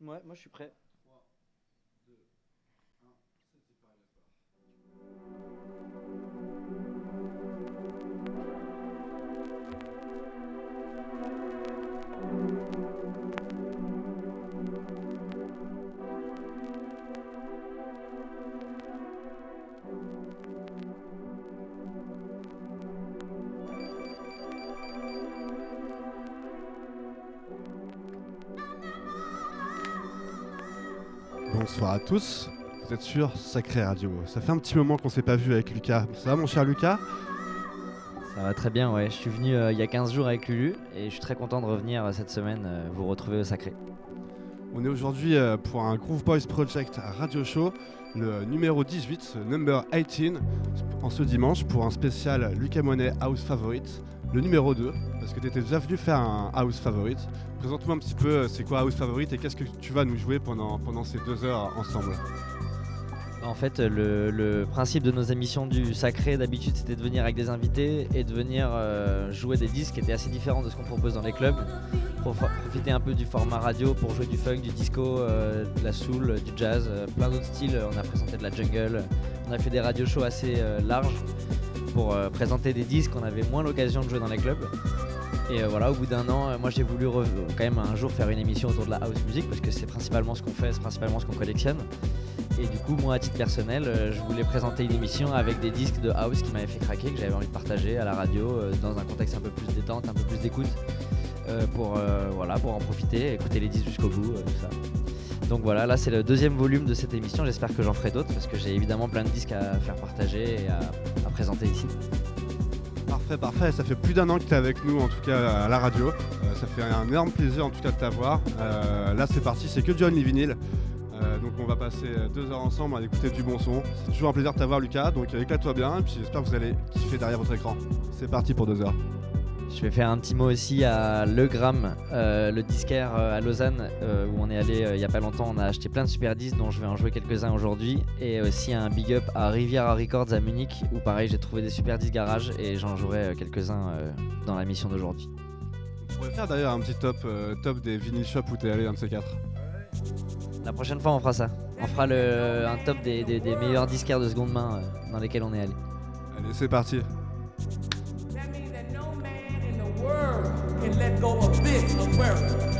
Ouais, moi je suis prêt. Tous, vous êtes sur Sacré Radio. Ça fait un petit moment qu'on s'est pas vu avec Lucas. Ça va mon cher Lucas? Ça va très bien, ouais. Je suis venu euh, il y a 15 jours avec Lulu et je suis très content de revenir euh, cette semaine euh, vous retrouver au Sacré. On est aujourd'hui pour un Groove Boys Project Radio Show, le numéro 18, number 18, en ce dimanche pour un spécial Lucas Monet House Favorite, le numéro 2, parce que tu étais déjà venu faire un House Favorite? Présente-moi un petit peu euh, c'est quoi House Favorite et qu'est-ce que tu vas nous jouer pendant, ces deux heures ensemble? En fait, le, le principe de nos émissions du Sacré, d'habitude, c'était de venir avec des invités et de venir euh, jouer des disques qui étaient assez différents de ce qu'on propose dans les clubs. Profiter un peu du format radio pour jouer du funk, du disco, euh, de la soul, du jazz, euh, plein d'autres styles. On a présenté de la jungle, on a fait des radio shows assez euh, larges pour euh, présenter des disques qu'on avait moins l'occasion de jouer dans les clubs. Et euh, voilà, au bout d'un an, euh, moi j'ai voulu quand même un jour faire une émission autour de la house music parce que c'est principalement ce qu'on fait, c'est principalement ce qu'on collectionne. Et du coup, moi, à titre personnel, euh, je voulais présenter une émission avec des disques de house qui m'avaient fait craquer, que j'avais envie de partager à la radio, dans un contexte un peu plus détente, un peu plus d'écoute, pour, en profiter, écouter les disques jusqu'au bout, tout ça. Donc voilà, là c'est le deuxième volume de cette émission, j'espère que j'en ferai d'autres, parce que j'ai évidemment plein de disques à faire partager et à présenter ici. Parfait, parfait. Ça fait plus d'un an que tu es avec nous, en tout cas à la radio. Euh, ça fait un énorme plaisir, en tout cas, de t'avoir. Euh, là, c'est parti, c'est que John. Euh, donc, on va passer deux heures ensemble à écouter du bon son. C'est toujours un plaisir de t'avoir, Lucas. Donc, éclate-toi bien. Et puis, j'espère que vous allez kiffer derrière votre écran. C'est parti pour deux heures. Je vais faire un petit mot aussi à Le Gramme, euh, le disquaire euh, à Lausanne, euh, où on est allé il y a pas longtemps. On a acheté plein de super disques, dont je vais en jouer quelques-uns aujourd'hui. Et aussi un big up à Riviera Records à Munich, où pareil, j'ai trouvé des super disques garage et j'en jouerai quelques-uns dans la mission d'aujourd'hui. On pourrait faire d'ailleurs un petit top, top des vinyl shops où t'es allé, un de ces quatre. La prochaine fois, on fera ça. On fera le, un top des, des- des meilleurs disquaires de seconde main dans lesquels on est allé. Allez, c'est parti. word can let go of this, of worry.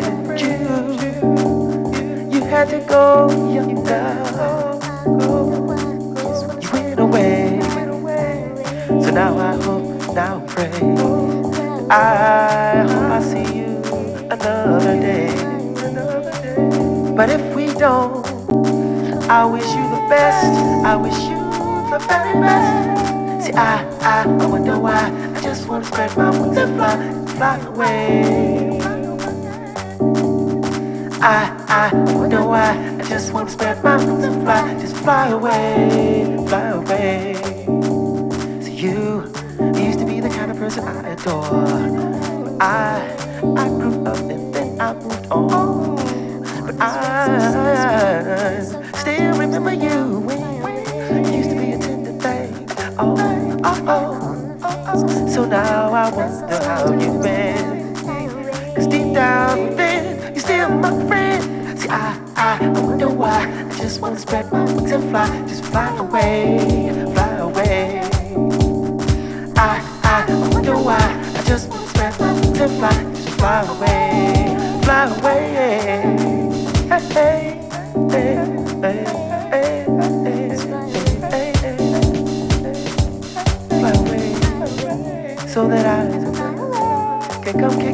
met you, you had to go, young girl. You went away, so now I hope, now pray. I hope I see you another day. But if we don't, I wish you the best. I wish you the very best. See, I, I, I wonder why. I just wanna spread my wings and fly, fly away. I, I wonder why. I just wanna spread my wings and fly, just fly away, fly away. So you, you used to be the kind of person I adore. I, I grew up and then I moved on. But I still remember you. You used to be a tender thing. Oh, oh, oh, oh. So now I wonder how you've been. Cause deep down within, you're still my I, I, I wonder why. I just wanna spread my wings and fly, just fly away, fly away. I, I, I wonder why. I just wanna spread my wings and fly, just fly away, fly away. Hey, hey, hey, hey. hey, hey, fly away, so that I can come kick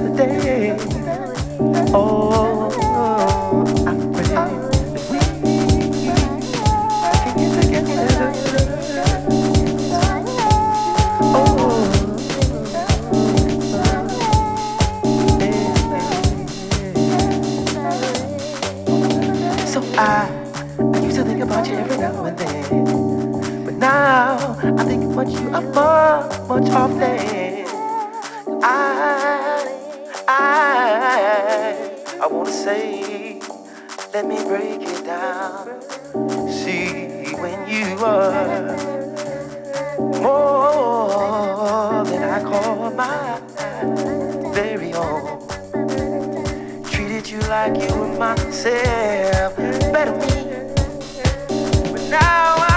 another day. Oh, I pray we can get together. Oh, so I, used to think about you every now and then, but now I think about you a much, much often. I wanna say, let me break it down. See when you are more than I call my very own. Treated you like you were myself, better me. But now I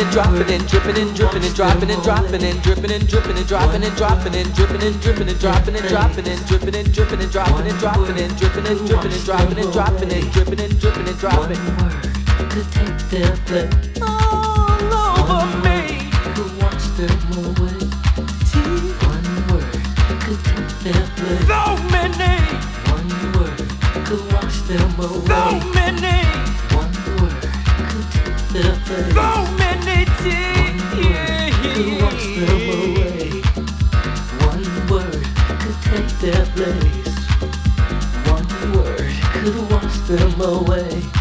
and dropping and dripping and dripping and dropping and dropping and dripping and dripping and dropping and dropping and dripping and dripping and dropping and dropping and dripping and dripping and dropping and dropping and dripping and dripping and dropping and dropping and dripping and dripping and dropping. One word could take their place. them away.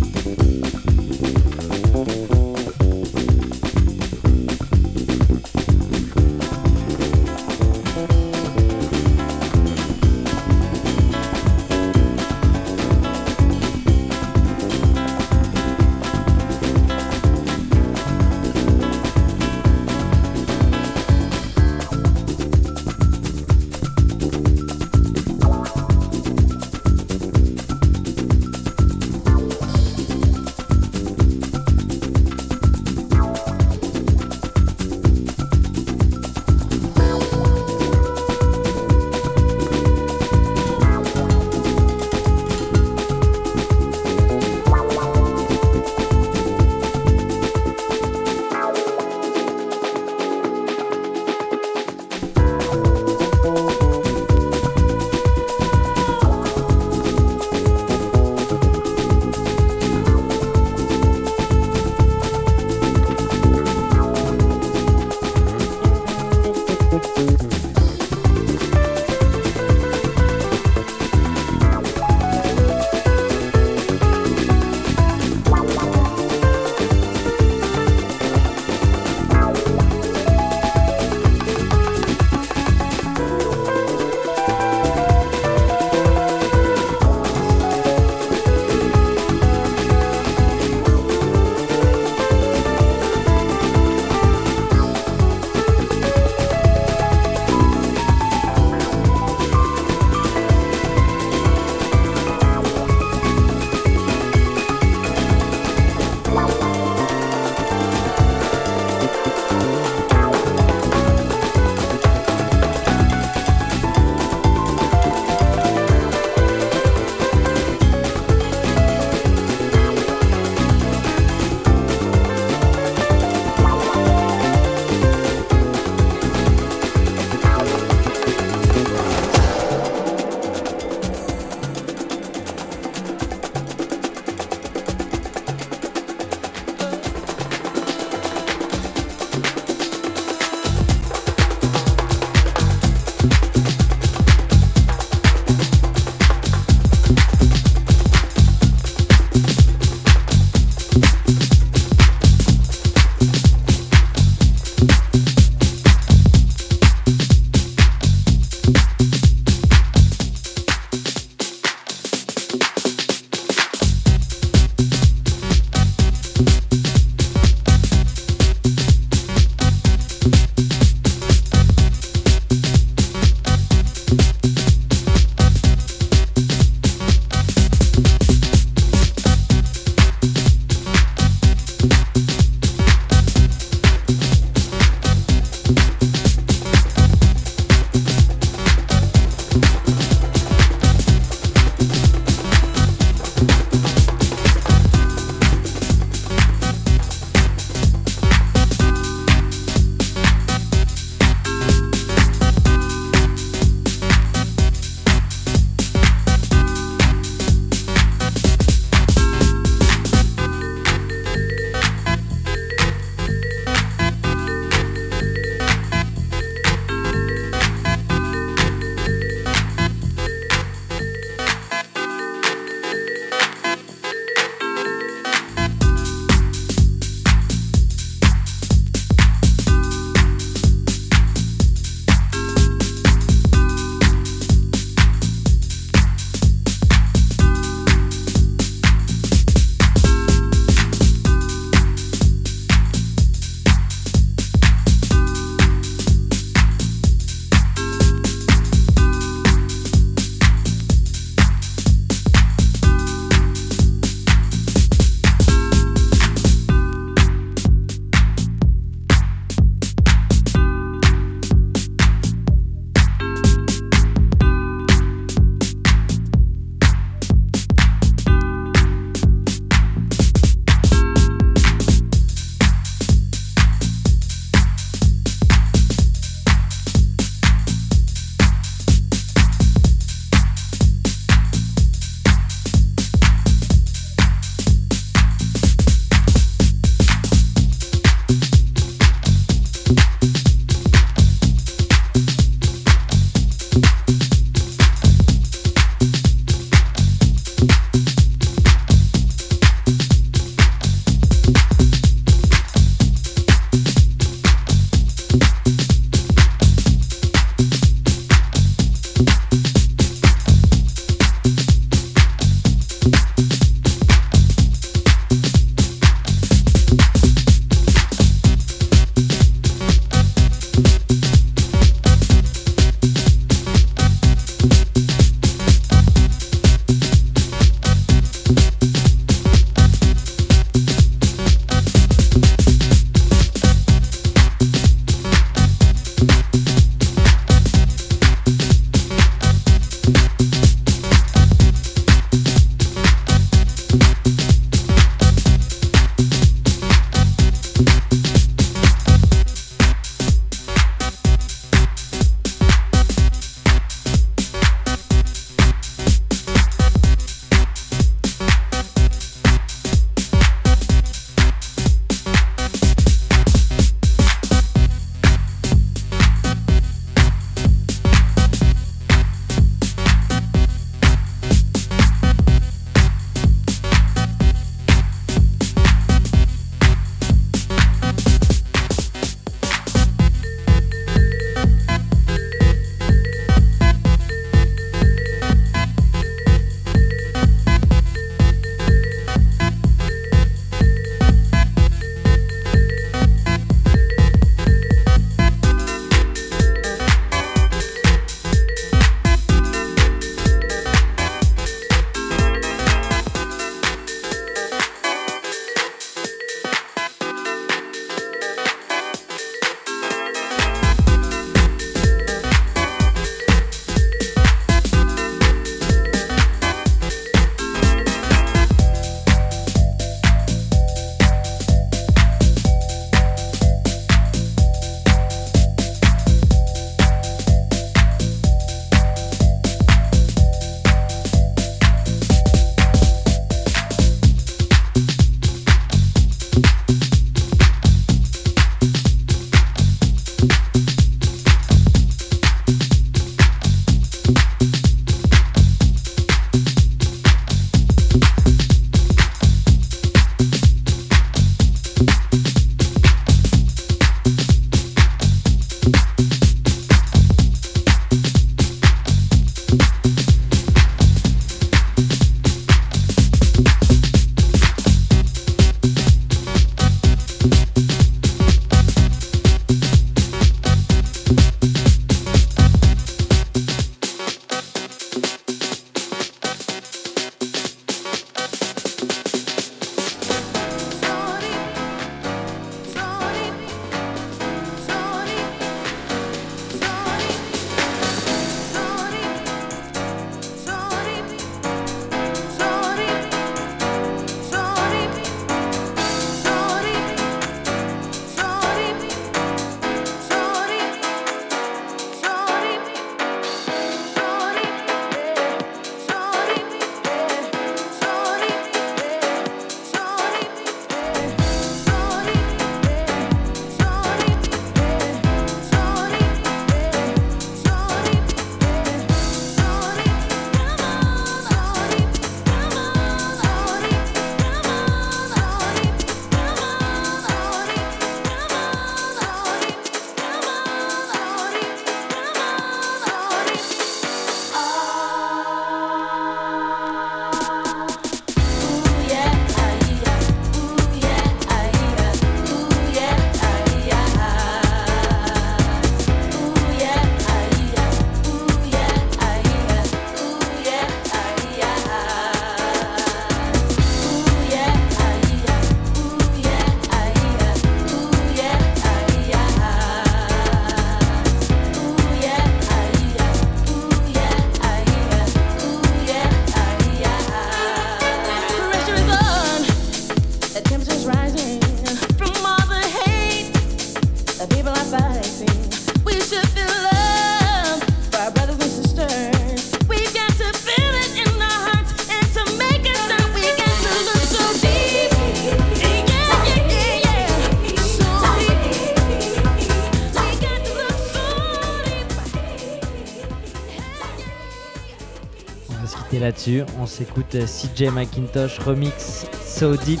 On s'écoute euh, CJ McIntosh remix So Deep.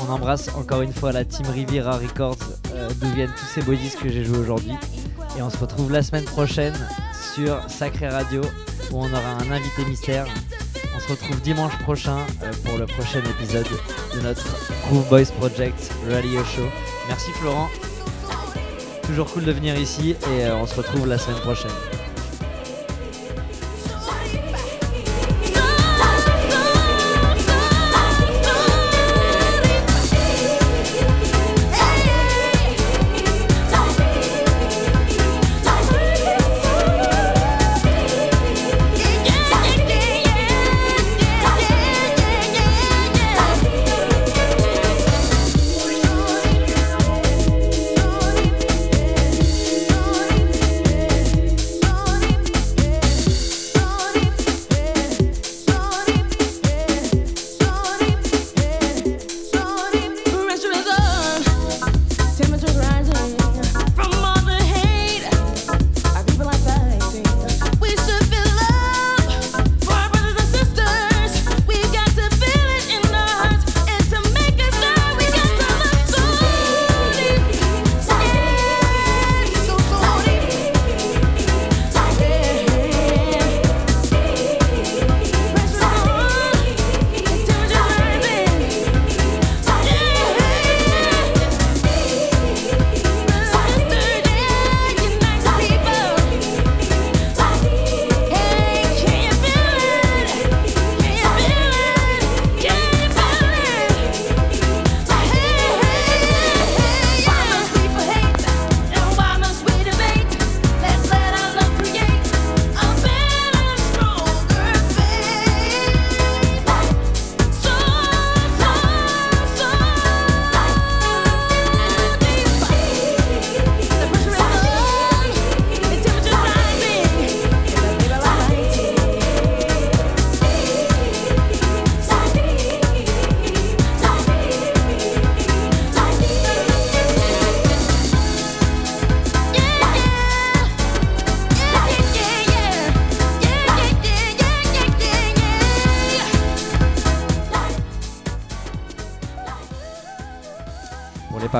On embrasse encore une fois la team Riviera Records, euh, d'où viennent tous ces bodies que j'ai joués aujourd'hui. Et on se retrouve la semaine prochaine sur Sacré Radio, où on aura un invité mystère. On se retrouve dimanche prochain euh, pour le prochain épisode de notre Groove Boys Project Radio Show. Merci Florent. Toujours cool de venir ici et on se retrouve la semaine prochaine.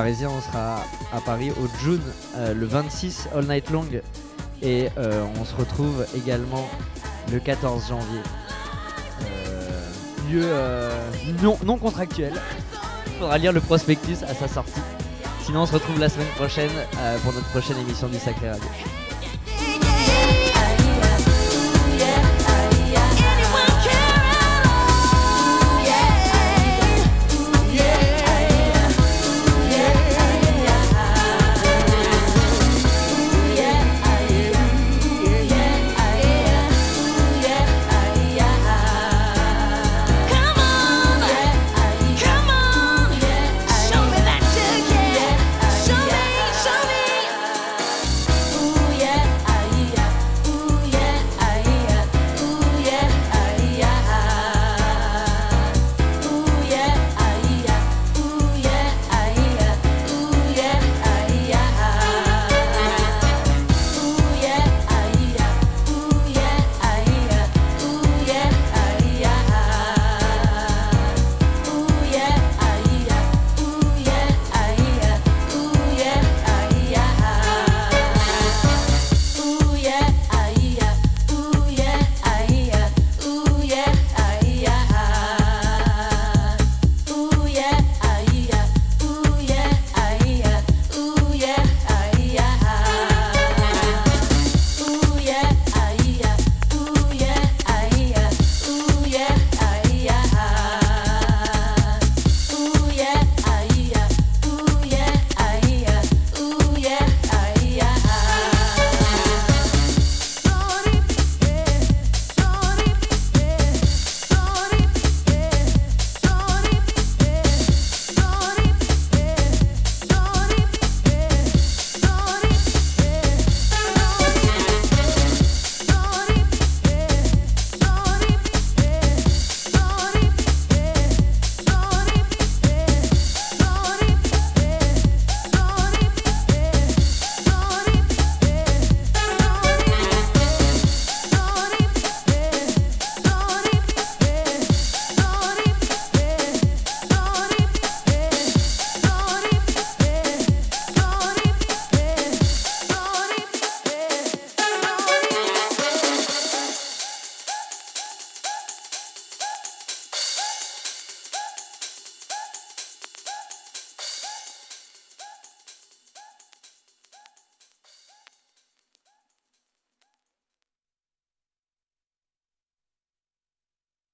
On sera à Paris au June euh, le 26 All Night Long et euh, on se retrouve également le 14 janvier. Euh, lieu non, non contractuel. Il faudra lire le prospectus à sa sortie. Sinon, on se retrouve la semaine prochaine pour notre prochaine émission du Sacré Radio.